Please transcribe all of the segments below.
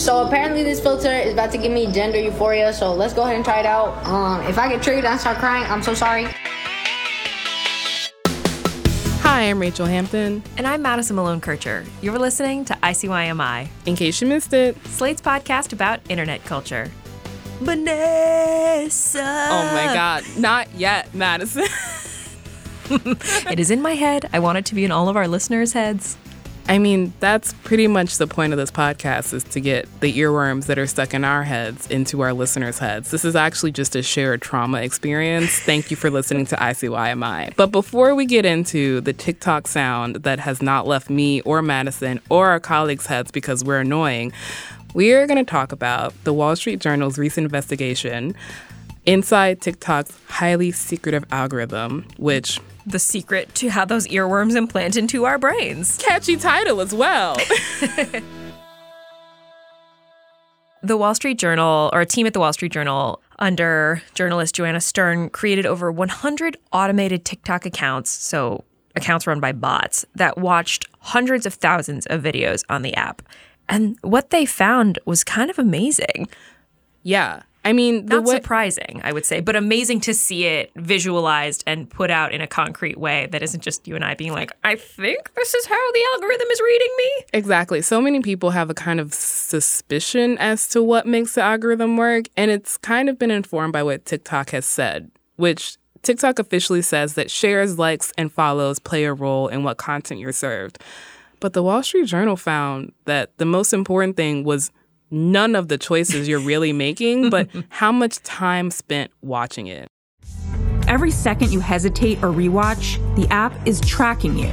So apparently this filter is about to give me gender euphoria. So let's go ahead and try it out. Um, if I get triggered and start crying, I'm so sorry. Hi, I'm Rachelle Hampton. And I'm Madison Malone Kircher. You're listening to ICYMI, In case you missed it, Slate's podcast about internet culture. Vanessa. oh my God, not yet, Madison. It is in my head. I want it to be in all of our listeners' heads. I mean, that's pretty much the point of this podcast is to get the earworms that are stuck in our heads into our listeners' heads. This is actually just a shared trauma experience. Thank you for listening to ICYMI. But before we get into the TikTok sound that has not left me or Madison or our colleagues' heads because we're annoying, we are going to talk about the Wall Street Journal's recent investigation inside TikTok's highly secretive algorithm, which The secret to how those earworms implant into our brains. catchy title as well. The Wall Street Journal, or a team at the Wall Street Journal, under journalist Joanna Stern, created over 100 automated TikTok accounts, so accounts run by bots, that watched hundreds of thousands of videos on the app. And what they found was kind of amazing. yeah. I mean, Not way, surprising, I would say, but amazing to see it visualized and put out in a concrete way that isn't just you and I being like, I think this is how the algorithm is reading me. Exactly. So many people have a kind of suspicion as to what makes the algorithm work, and it's kind of been informed by what TikTok has said, which TikTok officially says that shares, likes, and follows play a role in what content you're served. But the Wall Street Journal found that the most important thing was none of the choices you're really making, but how much time spent watching it. Every second you hesitate or rewatch, the app is tracking you.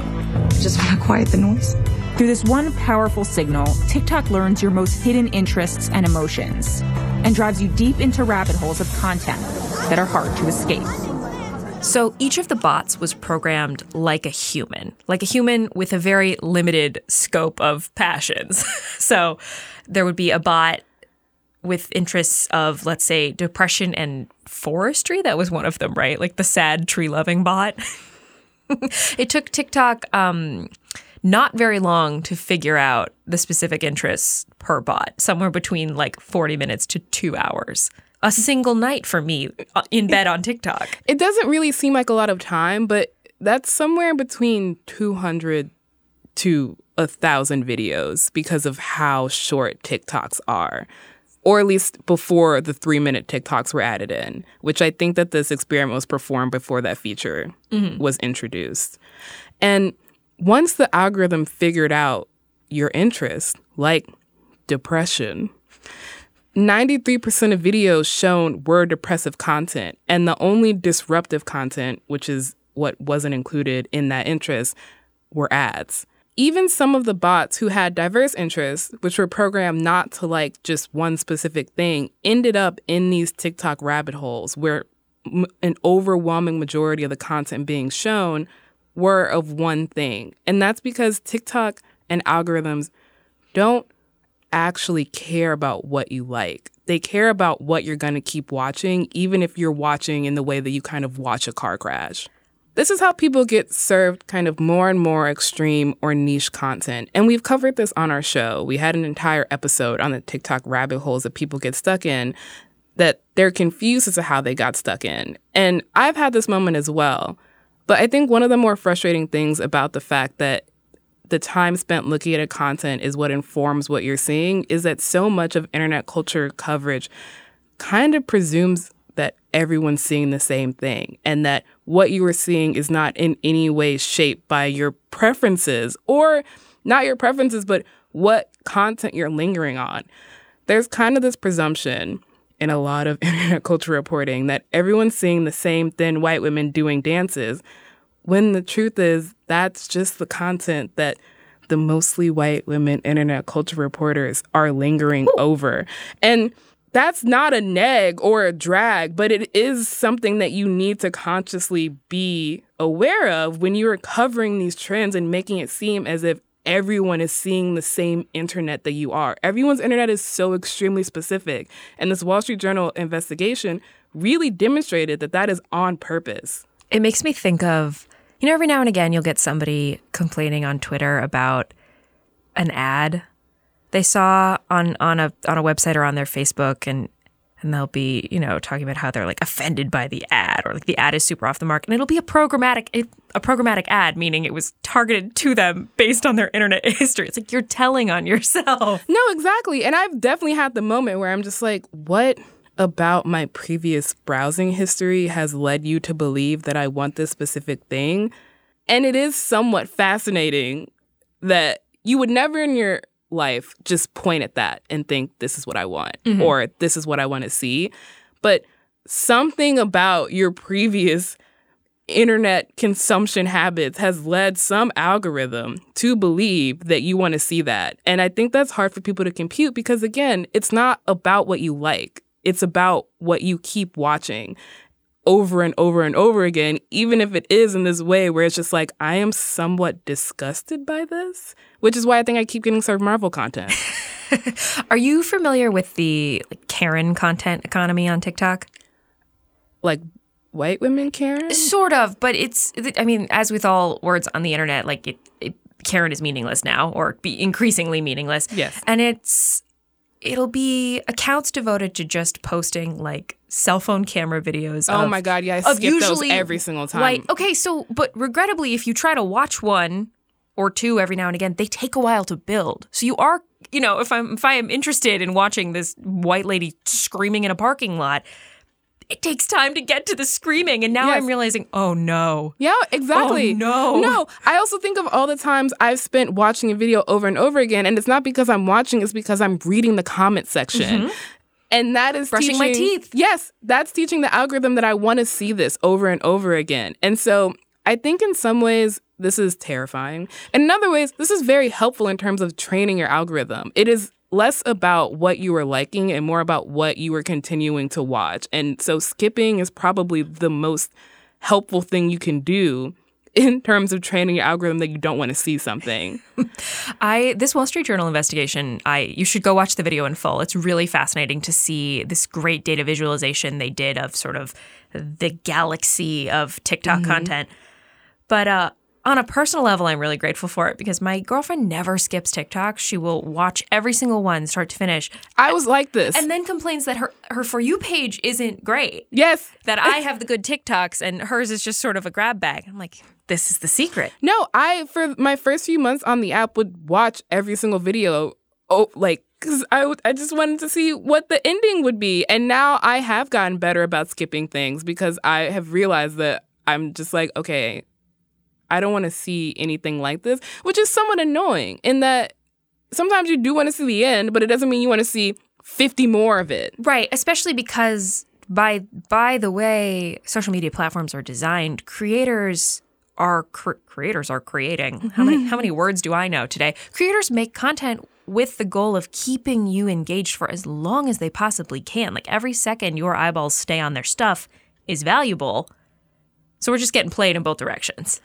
Just want to quiet the noise. Through this one powerful signal, TikTok learns your most hidden interests and emotions and drives you deep into rabbit holes of content that are hard to escape. So each of the bots was programmed like a human, like a human with a very limited scope of passions. so there would be a bot with interests of, let's say, depression and forestry. That was one of them, right? Like the sad tree loving bot. it took TikTok um, not very long to figure out the specific interests per bot, somewhere between like 40 minutes to two hours. A single night for me uh, in bed on TikTok. It doesn't really seem like a lot of time, but that's somewhere between 200 to a thousand videos because of how short TikToks are. Or at least before the three minute TikToks were added in, which I think that this experiment was performed before that feature was introduced. And once the algorithm figured out your interest, like depression, 93% of videos shown were depressive content, and the only disruptive content, which is what wasn't included in that interest, were ads. Even some of the bots who had diverse interests, which were programmed not to like just one specific thing, ended up in these TikTok rabbit holes where an overwhelming majority of the content being shown were of one thing. And that's because TikTok and algorithms don't actually care about what you like. They care about what you're going to keep watching, even if you're watching in the way that you kind of watch a car crash. This is how people get served kind of more and more extreme or niche content. And we've covered this on our show. We had an entire episode on the TikTok rabbit holes that people get stuck in that they're confused as to how they got stuck in. And I've had this moment as well. But I think one of the more frustrating things about the fact that the time spent looking at a content is what informs what you're seeing is that so much of internet culture coverage kind of presumes that everyone's seeing the same thing and that what you are seeing is not in any way shaped by your preferences or not your preferences, but what content you're lingering on. There's kind of this presumption in a lot of internet culture reporting that everyone's seeing the same thin white women doing dances when the truth is that's just the content that the mostly white women internet culture reporters are lingering over. And that's not a neg or a drag, but it is something that you need to consciously be aware of when you are covering these trends and making it seem as if everyone is seeing the same internet that you are. Everyone's internet is so extremely specific. And this Wall Street Journal investigation really demonstrated that that is on purpose. It makes me think of, you know, every now and again you'll get somebody complaining on Twitter about an ad they saw on on a on a website or on their Facebook and and they'll be, you know, talking about how they're like offended by the ad or like the ad is super off the mark and it'll be a programmatic a programmatic ad meaning it was targeted to them based on their internet history. It's like you're telling on yourself. No, exactly. And I've definitely had the moment where I'm just like, what about my previous browsing history has led you to believe that I want this specific thing? And it is somewhat fascinating that you would never in your life just point at that and think this is what I want mm-hmm. or this is what I want to see. But something about your previous internet consumption habits has led some algorithm to believe that you want to see that. And I think that's hard for people to compute because, again, it's not about what you like, it's about what you keep watching over and over and over again, even if it is in this way where it's just like, I am somewhat disgusted by this, which is why I think I keep getting served Marvel content. Are you familiar with the like, Karen content economy on TikTok? Like white women Karen? Sort of, but it's, I mean, as with all words on the internet, like it, it Karen is meaningless now or be increasingly meaningless. Yes. And it's, it'll be accounts devoted to just posting like cell phone camera videos. Oh of, my god, yeah, I skip usually, those every single time. Like, okay, so but regrettably, if you try to watch one or two every now and again, they take a while to build. So you are, you know, if I'm if I am interested in watching this white lady screaming in a parking lot, it takes time to get to the screaming. And now yes. I'm realizing, oh no. Yeah, exactly. Oh, no. No. I also think of all the times I've spent watching a video over and over again. And it's not because I'm watching, it's because I'm reading the comment section. Mm-hmm. And that is brushing teaching, my teeth. Yes, that's teaching the algorithm that I want to see this over and over again. And so I think in some ways this is terrifying. And in other ways, this is very helpful in terms of training your algorithm. It is less about what you were liking and more about what you were continuing to watch. And so skipping is probably the most helpful thing you can do in terms of training your algorithm that you don't want to see something. I this Wall Street Journal investigation, I you should go watch the video in full. It's really fascinating to see this great data visualization they did of sort of the galaxy of TikTok mm-hmm. content. But uh on a personal level, I'm really grateful for it because my girlfriend never skips TikTok. She will watch every single one, start to finish. I was like this. And then complains that her, her For You page isn't great. Yes. That I have the good TikToks and hers is just sort of a grab bag. I'm like, this is the secret. No, I, for my first few months on the app, would watch every single video. Oh, like, because I, w- I just wanted to see what the ending would be. And now I have gotten better about skipping things because I have realized that I'm just like, okay, I don't want to see anything like this, which is somewhat annoying in that sometimes you do want to see the end, but it doesn't mean you want to see 50 more of it. Right, especially because by by the way social media platforms are designed, creators are cr- creators are creating. How many how many words do I know today? Creators make content with the goal of keeping you engaged for as long as they possibly can. Like every second your eyeballs stay on their stuff is valuable. So we're just getting played in both directions.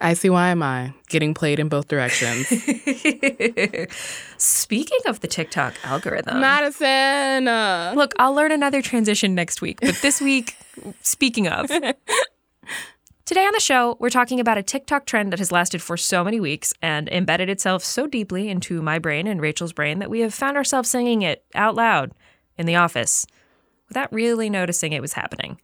I see why am I getting played in both directions. Speaking of the TikTok algorithm, Madison. Uh... Look, I'll learn another transition next week, but this week, speaking of. Today on the show, we're talking about a TikTok trend that has lasted for so many weeks and embedded itself so deeply into my brain and Rachelle's brain that we have found ourselves singing it out loud in the office without really noticing it was happening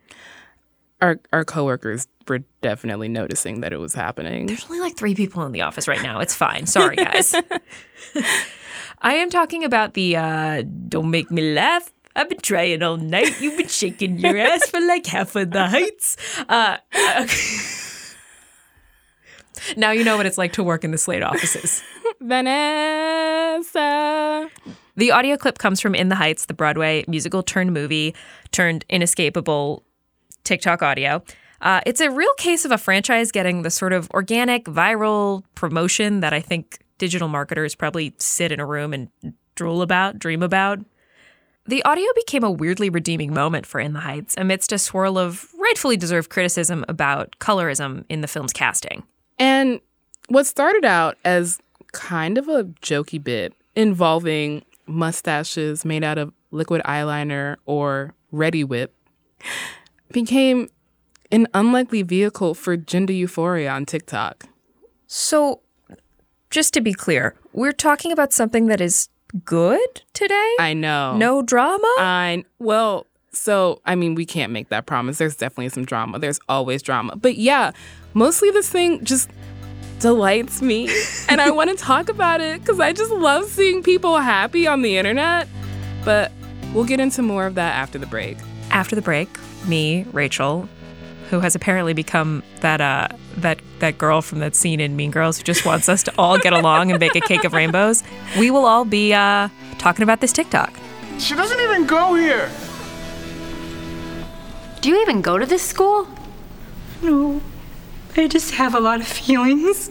our our coworkers were definitely noticing that it was happening. There's only like three people in the office right now. It's fine. Sorry, guys. I am talking about the uh, "Don't make me laugh." I've been trying all night. You've been shaking your ass for like half of the heights. Uh, now you know what it's like to work in the Slate offices. Vanessa. The audio clip comes from In the Heights, the Broadway musical turned movie turned inescapable TikTok audio. Uh, it's a real case of a franchise getting the sort of organic, viral promotion that I think digital marketers probably sit in a room and drool about, dream about. The audio became a weirdly redeeming moment for In the Heights amidst a swirl of rightfully deserved criticism about colorism in the film's casting. And what started out as kind of a jokey bit involving mustaches made out of liquid eyeliner or Reddi-wip became an unlikely vehicle for gender euphoria on TikTok. So, just to be clear, we're talking about something that is good today? I know. No drama? I well, so I mean, we can't make that promise. There's definitely some drama. There's always drama. But yeah, mostly this thing just delights me. and I want to talk about it because I just love seeing people happy on the internet. But we'll get into more of that after the break. After the break, me, Rachelle, who has apparently become that uh that that girl from that scene in Mean Girls who just wants us to all get along and bake a cake of rainbows. We will all be uh talking about this TikTok. She doesn't even go here. Do you even go to this school? No, I just have a lot of feelings.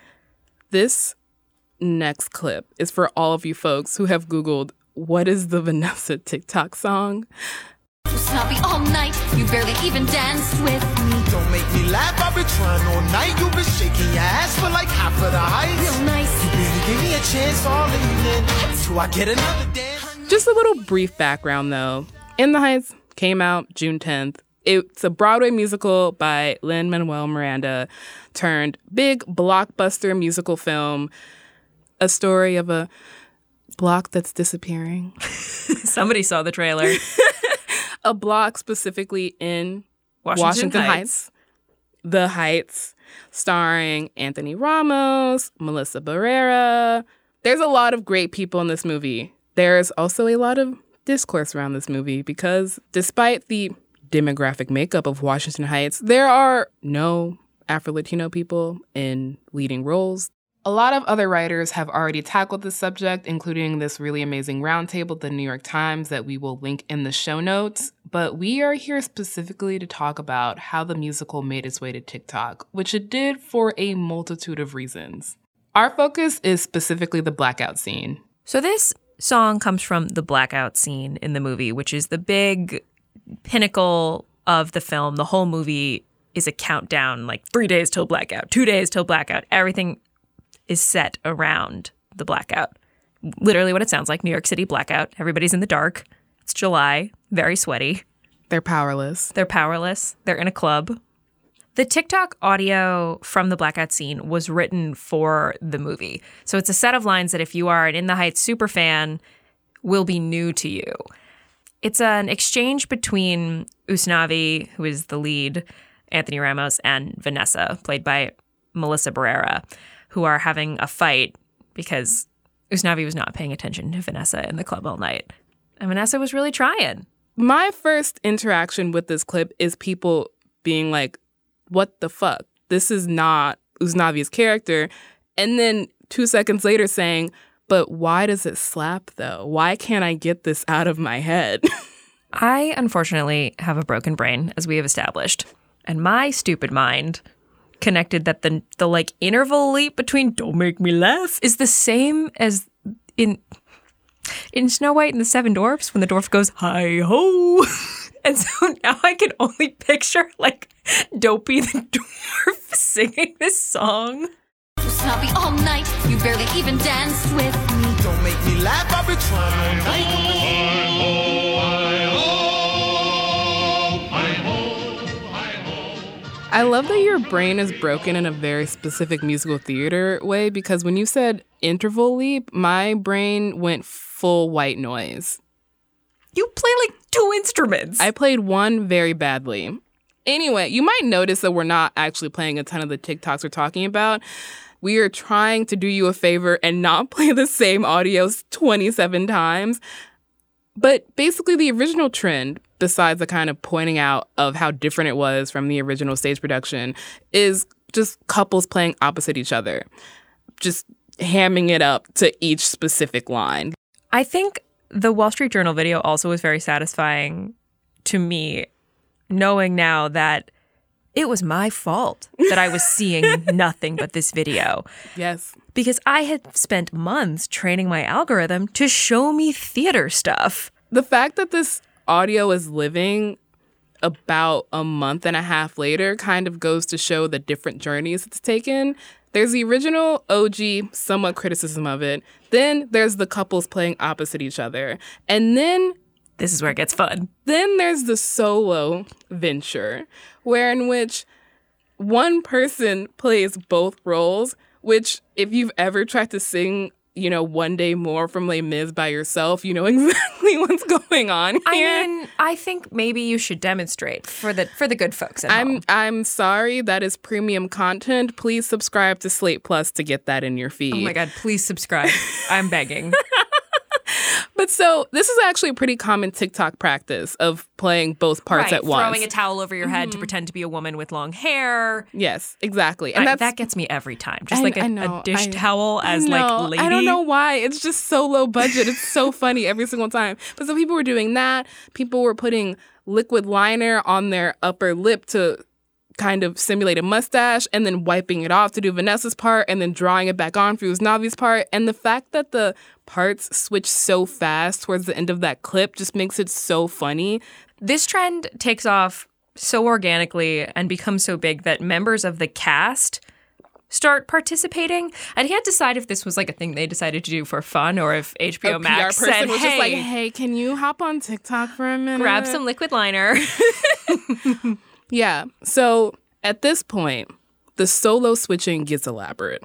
This next clip is for all of you folks who have Googled, what is the Vanessa TikTok song? Usnavi all night, you barely even danced with me. Don't make me laugh, I've been trying all night. You've been shaking your ass for like half of the height. Real nice. You barely gave me a chance all evening. So I get another dance. Just a little brief background though. In the Heights came out June 10th. It's a Broadway musical by Lin Manuel Miranda turned big blockbuster musical film, a story of a block that's disappearing. Somebody saw the trailer. a block specifically in Washington Washington, Heights. Heights. The Heights, starring Anthony Ramos, Melissa Barrera. There's a lot of great people in this movie. There's also a lot of discourse around this movie because despite the demographic makeup of Washington Heights, there are no Afro Latino people in leading roles. A lot of other writers have already tackled this subject, including this really amazing roundtable the New York Times that we will link in the show notes. But we are here specifically to talk about how the musical made its way to TikTok, which it did for a multitude of reasons. Our focus is specifically the blackout scene. So this song comes from the blackout scene in the movie, which is the big pinnacle of the film. The whole movie is a countdown, like three days till blackout, two days till blackout. Everything is set around the blackout. Literally what it sounds like New York City blackout. Everybody's in the dark. It's July, very sweaty. They're powerless. They're powerless. They're in a club. The TikTok audio from the blackout scene was written for the movie. So it's a set of lines that if you are an In the Heights super fan, will be new to you. It's an exchange between Usnavi, who is the lead, Anthony Ramos, and Vanessa, played by Melissa Barrera, who are having a fight because Usnavi was not paying attention to Vanessa in the club all night. And Vanessa was really trying. My first interaction with this clip is people being like, what the fuck? This is not Usnavi's character. And then two seconds later saying, but why does it slap though? Why can't I get this out of my head? I unfortunately have a broken brain, as we have established. And my stupid mind connected that the the like interval leap between "Don't make me laugh" is the same as in in Snow White and the Seven Dwarfs when the dwarf goes "Hi ho," And so now I can only picture like Dopey the dwarf singing this song. So sloppy all night, you barely even danced with me. Don't make me laugh, I've been trying all. I love that your brain is broken in a very specific musical theater way because when you said interval leap, my brain went full white noise. You play like two instruments. I played one very badly. Anyway, you might notice that we're not actually playing a ton of the TikToks we're talking about. We are trying to do you a favor and not play the same audios 27 times. But basically, the original trend, besides the kind of pointing out of how different it was from the original stage production, is just couples playing opposite each other, just hamming it up to each specific line. I think the Wall Street Journal video also was very satisfying to me, knowing now that it was my fault that I was seeing nothing but this video. Yes. Because I had spent months training my algorithm to show me theater stuff. The fact that this audio is living about a month and a half later kind of goes to show the different journeys it's taken. There's the original OG, somewhat criticism of it. Then there's the couples playing opposite each other. And then this is where it gets fun. Then there's the solo venture, where in which one person plays both roles, which if you've ever tried to sing you know, one day more from Les Mis by yourself, you know exactly what's going on here. I mean, I think maybe you should demonstrate for the for the good folks at I'm home. I'm sorry, that is premium content. Please subscribe to Slate Plus to get that in your feed. Oh my god, please subscribe. I'm begging. But so this is actually a pretty common TikTok practice of playing both parts right, at once. Throwing a towel over your head mm-hmm. to pretend to be a woman with long hair. Yes, exactly. And I, that gets me every time. Just I, like a, know, a dish I, towel as like lady. I don't know why. It's just so low budget. It's so funny every single time. But so people were doing that. People were putting liquid liner on their upper lip to kind of simulate a mustache and then wiping it off to do Vanessa's part and then drawing it back on for Usnavi's part. And the fact that the parts switch so fast towards the end of that clip just makes it so funny. This trend takes off so organically and becomes so big that members of the cast start participating. And he had to decide if this was like a thing they decided to do for fun or if HBO a Max PR said, was hey, just like, hey, can you hop on TikTok for a minute? grab some liquid liner. Yeah. So at this point, the solo switching gets elaborate.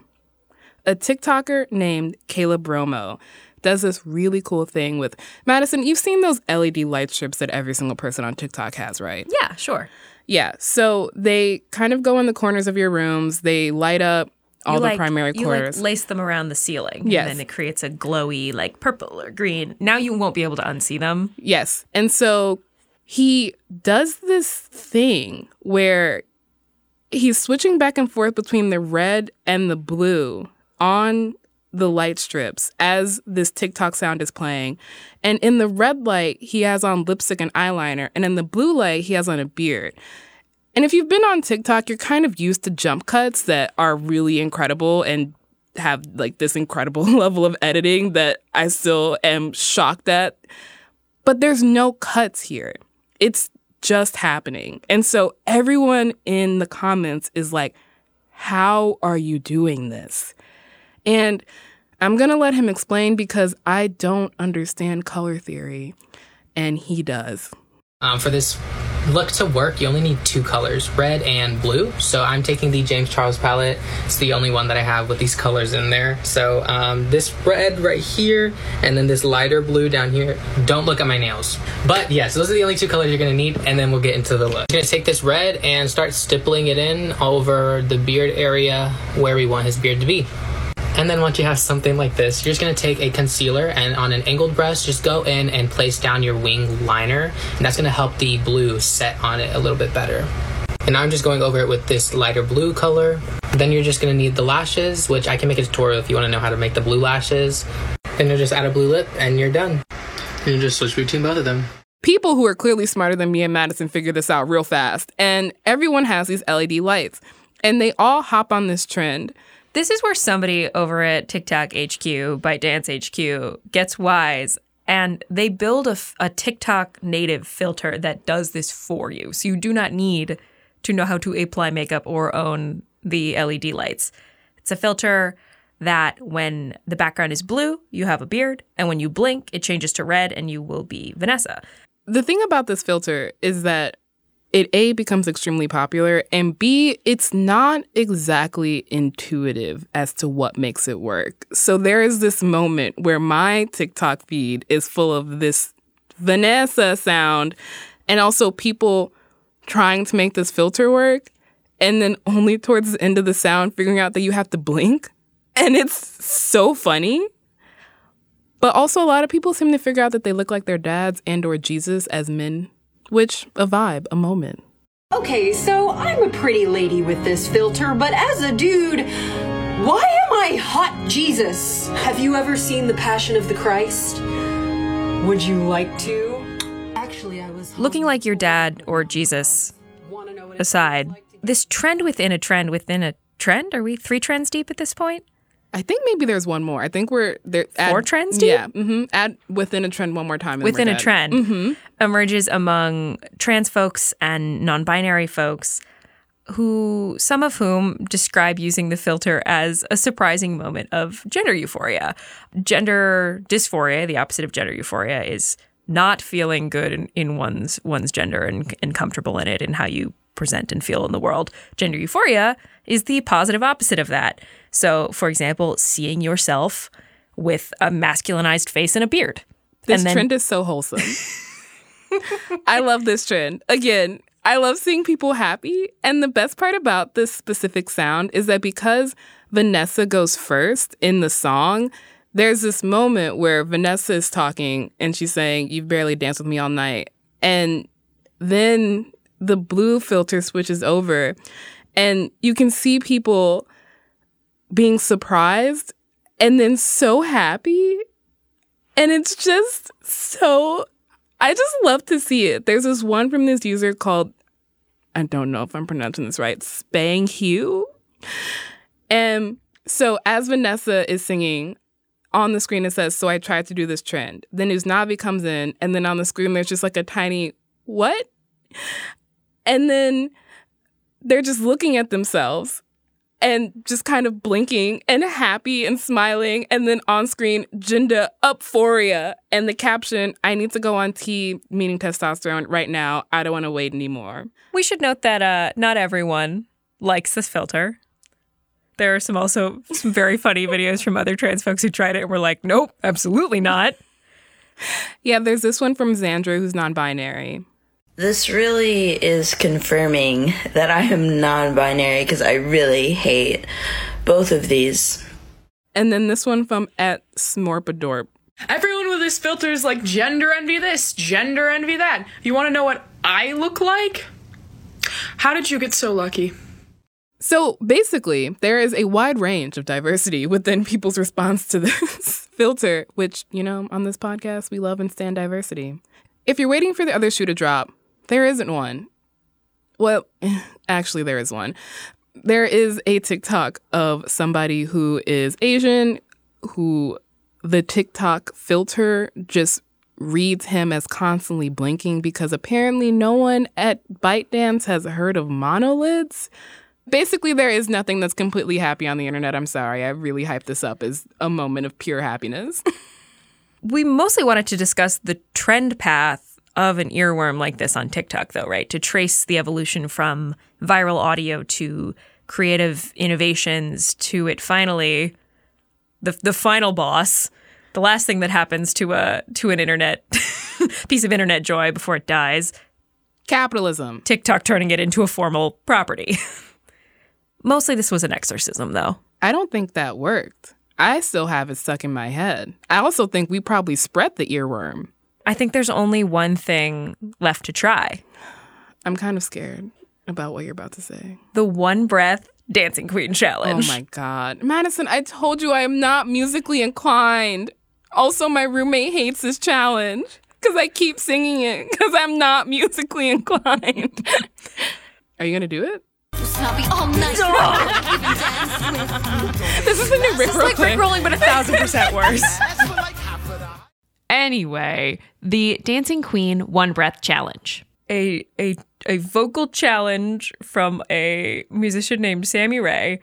A TikToker named Caleb Romo does this really cool thing with Madison. You've seen those LED light strips that every single person on TikTok has, right? Yeah, sure. Yeah. So they kind of go in the corners of your rooms, they light up all you the like, primary you corners. like lace them around the ceiling. Yes. And then it creates a glowy, like purple or green. Now you won't be able to unsee them. Yes. And so he does this thing where he's switching back and forth between the red and the blue on the light strips as this TikTok sound is playing. And in the red light, he has on lipstick and eyeliner. And in the blue light, he has on a beard. And if you've been on TikTok, you're kind of used to jump cuts that are really incredible and have like this incredible level of editing that I still am shocked at. But there's no cuts here it's just happening. And so everyone in the comments is like, How are you doing this? And I'm going to let him explain because I don't understand color theory, and he does. Um, for this look to work, you only need two colors, red and blue. So I'm taking the James Charles palette. It's the only one that I have with these colors in there. So um, this red right here, and then this lighter blue down here. Don't look at my nails. But yes, those are the only two colors you're gonna need, and then we'll get into the look. I'm gonna take this red and start stippling it in over the beard area where we want his beard to be. And then once you have something like this, you're just gonna take a concealer and on an angled brush, just go in and place down your wing liner. And that's gonna help the blue set on it a little bit better. And I'm just going over it with this lighter blue color. Then you're just gonna need the lashes, which I can make a tutorial if you wanna know how to make the blue lashes. Then you just add a blue lip and you're done. And you just switch between both of them. People who are clearly smarter than me and Madison figure this out real fast. And everyone has these LED lights. And they all hop on this trend. This is where somebody over at TikTok HQ, ByteDance HQ, gets wise And they build a TikTok native filter that does this for you. So you do not need to know how to apply makeup or own the LED lights. It's a filter that when the background is blue, you have a beard, and when you blink, it changes to red and you will be Vanessa. The thing about this filter is that it A becomes extremely popular and B it's not exactly intuitive as to what makes it work. So there is this moment where my TikTok feed is full of this Vanessa sound and also people trying to make this filter work and then only towards the end of the sound figuring out that you have to blink and it's so funny. But also a lot of people seem to figure out that they look like their dads and or Jesus as men, which a vibe, a moment. Okay, so I'm a pretty lady with this filter, but as a dude, why am I hot Jesus? Have you ever seen The Passion of the Christ? Would you like to? Actually, I was Looking like your dad or Jesus aside, this trend within a trend within a trend, are we three trends deep at this point? I think maybe there's one more. I think we're there. Four add, trends deep? Yeah. Mm-hmm. Add within a trend one more time. within a dead. trend Mm-hmm. Emerges among trans folks and non-binary folks who some of whom describe using the filter as a surprising moment of gender euphoria. Gender dysphoria, the opposite of gender euphoria, is not feeling good in, in one's one's gender and, and comfortable in it and how you present and feel in the world. Gender euphoria is the positive opposite of that. So, for example, seeing yourself with a masculinized face and a beard. This then, trend is so wholesome. I love this trend. Again, I love seeing people happy. And the best part about this specific sound is that because Vanessa goes first in the song, there's this moment where Vanessa is talking and she's saying, You've barely danced with me all night. And then the blue filter switches over and you can see people being surprised and then so happy. And it's just so, I just love to see it. There's this one from this user called, I don't know if I'm pronouncing this right, Spang Hugh. And so as Vanessa is singing, on the screen it says, So I tried to do this trend. Then Usnavi comes in, and then on the screen there's just like a tiny, What? And then they're just looking at themselves and just kind of blinking and happy and smiling. And then on screen, Jinda uphoria. And the caption, I need to go on T, meaning testosterone, right now. I don't want to wait anymore. We should note that uh, not everyone likes this filter. There are some also some very funny videos from other trans folks who tried it and were like, nope, absolutely not. Yeah, there's this one from Xandra who's non binary. This really is confirming that I am non binary because I really hate both of these. And then this one from at Smorpadorp. Everyone with this filter is like gender envy this, gender envy that. You want to know what I look like? How did you get so lucky? So basically, there is a wide range of diversity within people's response to this filter, which, you know, on this podcast, we love and stand diversity. If you're waiting for the other shoe to drop, there isn't one. Well, actually, there is one. There is a TikTok of somebody who is Asian, who the TikTok filter just reads him as constantly blinking because apparently no one at ByteDance has heard of monolids. Basically, there is nothing that's completely happy on the internet. I'm sorry. I really hyped this up as a moment of pure happiness. we mostly wanted to discuss the trend path of an earworm like this on TikTok, though, right? To trace the evolution from viral audio to creative innovations to it finally, the the final boss, the last thing that happens to a to an internet piece of internet joy before it dies. Capitalism. TikTok turning it into a formal property. Mostly this was an exorcism, though. I don't think that worked. I still have it stuck in my head. I also think we probably spread the earworm. I think there's only one thing left to try. I'm kind of scared about what you're about to say. The one breath dancing queen challenge. Oh my God. Madison, I told you I am not musically inclined. Also, my roommate hates this challenge because I keep singing it because I'm not musically inclined. Are you going to do it? Usnavi all night. this is the new Rick It's like Rick rolling, but a thousand percent worse. Anyway, the Dancing Queen One Breath Challenge. A a a vocal challenge from a musician named Sammy Ray,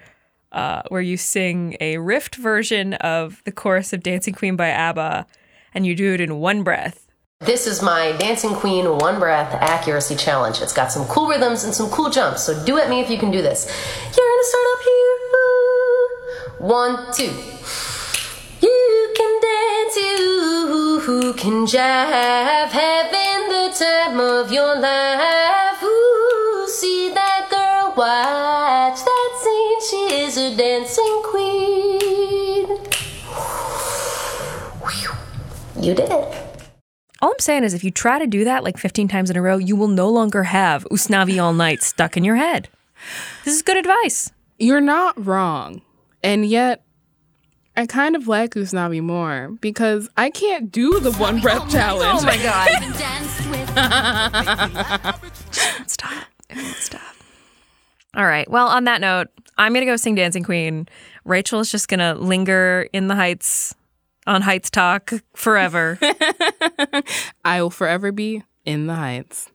uh, where you sing a riffed version of the chorus of Dancing Queen by ABBA, and you do it in one breath. This is my Dancing Queen One Breath Accuracy Challenge. It's got some cool rhythms and some cool jumps, so do at me if you can do this. You're gonna start up here. One, two. You can dance, you can jive, having the time of your life. Ooh, see that girl, watch that scene. She is a dancing queen. You did it. All I'm saying is, if you try to do that like 15 times in a row, you will no longer have Usnavi all night stuck in your head. This is good advice. You're not wrong. And yet, I kind of like Usnavi more because I can't do the one breath oh challenge. Oh my God. stop. Stop. All right. Well, on that note, I'm going to go sing Dancing Queen. Rachelle is just going to linger in the heights on Heights Talk forever. I will forever be in the heights.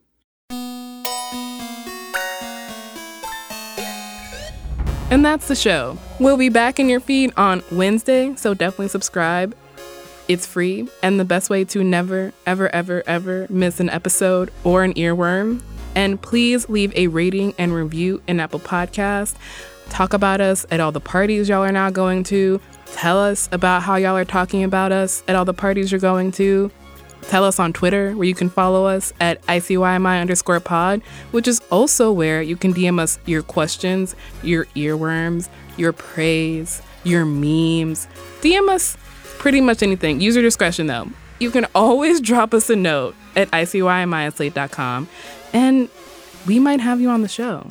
And that's the show. We'll be back in your feed on Wednesday, so definitely subscribe. It's free and the best way to never, ever, ever, ever miss an episode or an earworm. And please leave a rating and review in Apple Podcast. Talk about us at all the parties y'all are now going to. Tell us about how y'all are talking about us at all the parties you're going to. Tell us on Twitter, where you can follow us at ICYMI underscore pod, which is also where you can DM us your questions, your earworms, your praise, your memes. DM us pretty much anything. User discretion, though. You can always drop us a note at ICYMI and we might have you on the show.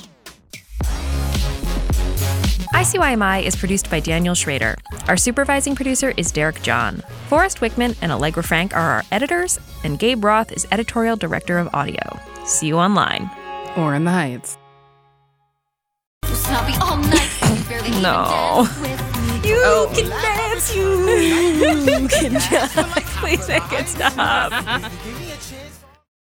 ICYMI is produced by Daniel Schroeder. Our supervising producer is Derek John. Forrest Wickman and Allegra Frank are our editors, and Gabe Roth is editorial director of audio. See you online. Or in the Heights. Usnavi all night. You barely even No. dance with me. You Oh. can dance, you can jive. Please make it stop.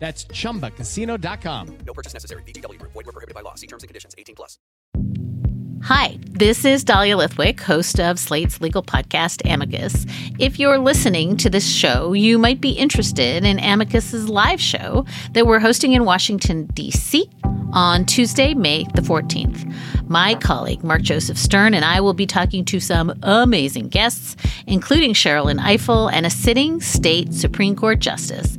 That's chumbacasino.com. No purchase necessary. VGW Group. Void were prohibited by law. See terms and conditions. 18 plus. Hi, this is Dahlia Lithwick, host of Slate's legal podcast, Amicus. If you're listening to this show, you might be interested in Amicus's live show that we're hosting in Washington, D.C. on Tuesday, May the 14th. My colleague, Mark Joseph Stern, and I will be talking to some amazing guests, including Sherrilyn Ifill and a sitting state Supreme Court justice